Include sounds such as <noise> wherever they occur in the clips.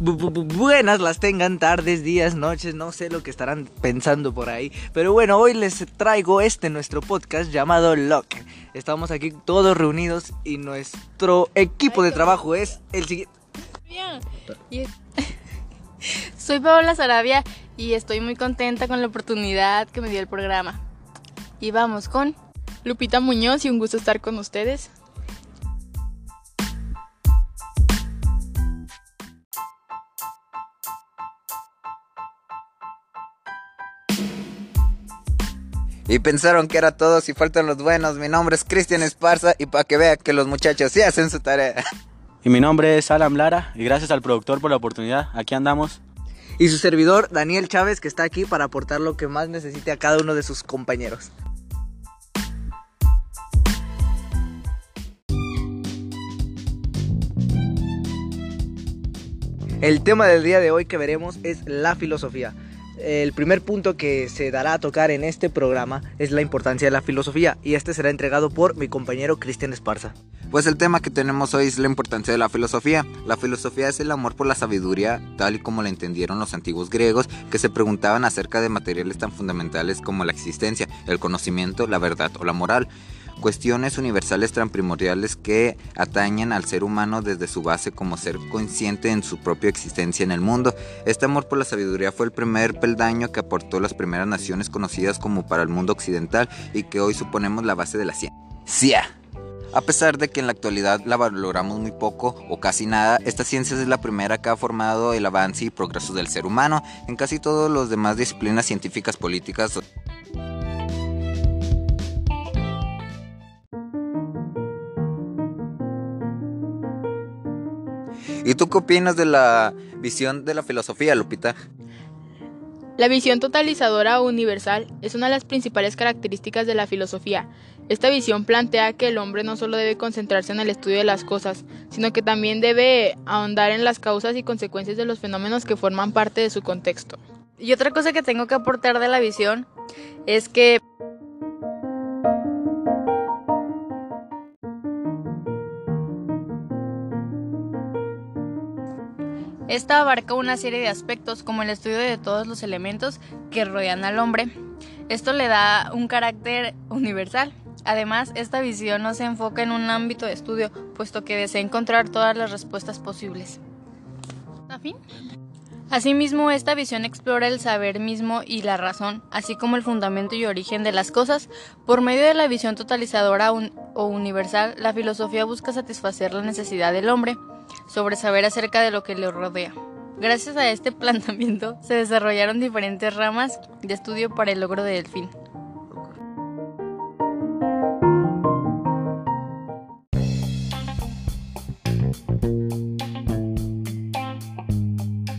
buenas las tengan, tardes, días, noches, no sé lo que estarán pensando por ahí. Pero bueno, hoy les traigo este nuestro podcast llamado Lock. Estamos aquí todos reunidos y nuestro equipo de trabajo es el siguiente. <laughs> Soy Paola Sarabia y estoy muy contenta con la oportunidad que me dio el programa. Y vamos con Lupita Muñoz y un gusto estar con ustedes. Y pensaron que era todo si faltan los buenos. Mi nombre es Cristian Esparza y para que vea que los muchachos sí hacen su tarea. <laughs> Y mi nombre es Alan Lara y gracias al productor por la oportunidad. Aquí andamos. Y su servidor Daniel Chávez que está aquí para aportar lo que más necesite a cada uno de sus compañeros. El tema del día de hoy que veremos es la filosofía. El primer punto que se dará a tocar en este programa es la importancia de la filosofía y este será entregado por mi compañero Cristian Esparza. Pues el tema que tenemos hoy es la importancia de la filosofía. La filosofía es el amor por la sabiduría, tal y como la entendieron los antiguos griegos, que se preguntaban acerca de materiales tan fundamentales como la existencia, el conocimiento, la verdad o la moral cuestiones universales tan primordiales que atañen al ser humano desde su base como ser consciente en su propia existencia en el mundo. Este amor por la sabiduría fue el primer peldaño que aportó las primeras naciones conocidas como para el mundo occidental y que hoy suponemos la base de la ciencia. A pesar de que en la actualidad la valoramos muy poco o casi nada, esta ciencia es la primera que ha formado el avance y progreso del ser humano en casi todas las demás disciplinas científicas, políticas, tú qué opinas de la visión de la filosofía, Lupita? La visión totalizadora o universal es una de las principales características de la filosofía. Esta visión plantea que el hombre no solo debe concentrarse en el estudio de las cosas, sino que también debe ahondar en las causas y consecuencias de los fenómenos que forman parte de su contexto. Y otra cosa que tengo que aportar de la visión es que Esta abarca una serie de aspectos como el estudio de todos los elementos que rodean al hombre. Esto le da un carácter universal. Además, esta visión no se enfoca en un ámbito de estudio, puesto que desea encontrar todas las respuestas posibles. fin? Asimismo, esta visión explora el saber mismo y la razón, así como el fundamento y origen de las cosas. Por medio de la visión totalizadora o universal, la filosofía busca satisfacer la necesidad del hombre sobre saber acerca de lo que le rodea. Gracias a este planteamiento <laughs> se desarrollaron diferentes ramas de estudio para el logro del fin.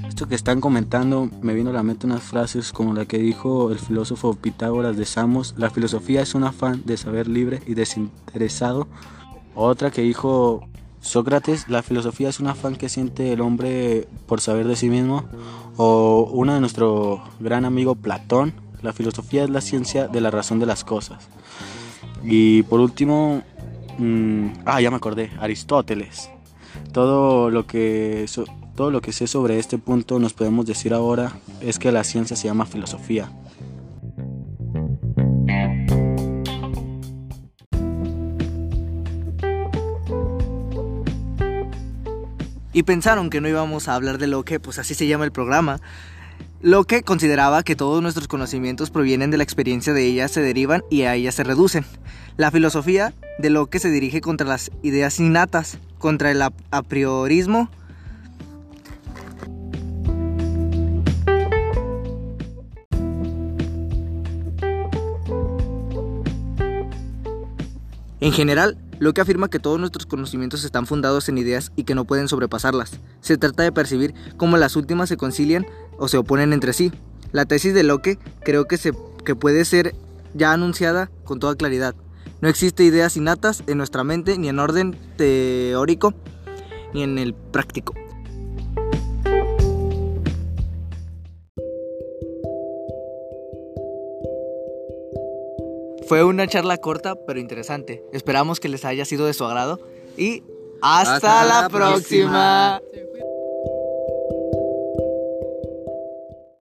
Esto que están comentando me vino a la mente unas frases como la que dijo el filósofo Pitágoras de Samos, la filosofía es un afán de saber libre y desinteresado. Otra que dijo Sócrates, la filosofía es un afán que siente el hombre por saber de sí mismo. O una de nuestro gran amigo Platón, la filosofía es la ciencia de la razón de las cosas. Y por último, mm, ah, ya me acordé, Aristóteles. Todo lo que todo lo que sé sobre este punto nos podemos decir ahora es que la ciencia se llama filosofía. Y pensaron que no íbamos a hablar de lo que, pues así se llama el programa. Lo que consideraba que todos nuestros conocimientos provienen de la experiencia de ellas, se derivan y a ellas se reducen. La filosofía de lo que se dirige contra las ideas innatas, contra el a En general, lo que afirma que todos nuestros conocimientos están fundados en ideas y que no pueden sobrepasarlas. Se trata de percibir cómo las últimas se concilian o se oponen entre sí. La tesis de Locke creo que, se, que puede ser ya anunciada con toda claridad. No existe ideas innatas en nuestra mente ni en orden teórico ni en el práctico. Fue una charla corta pero interesante. Esperamos que les haya sido de su agrado y hasta, la, próxima.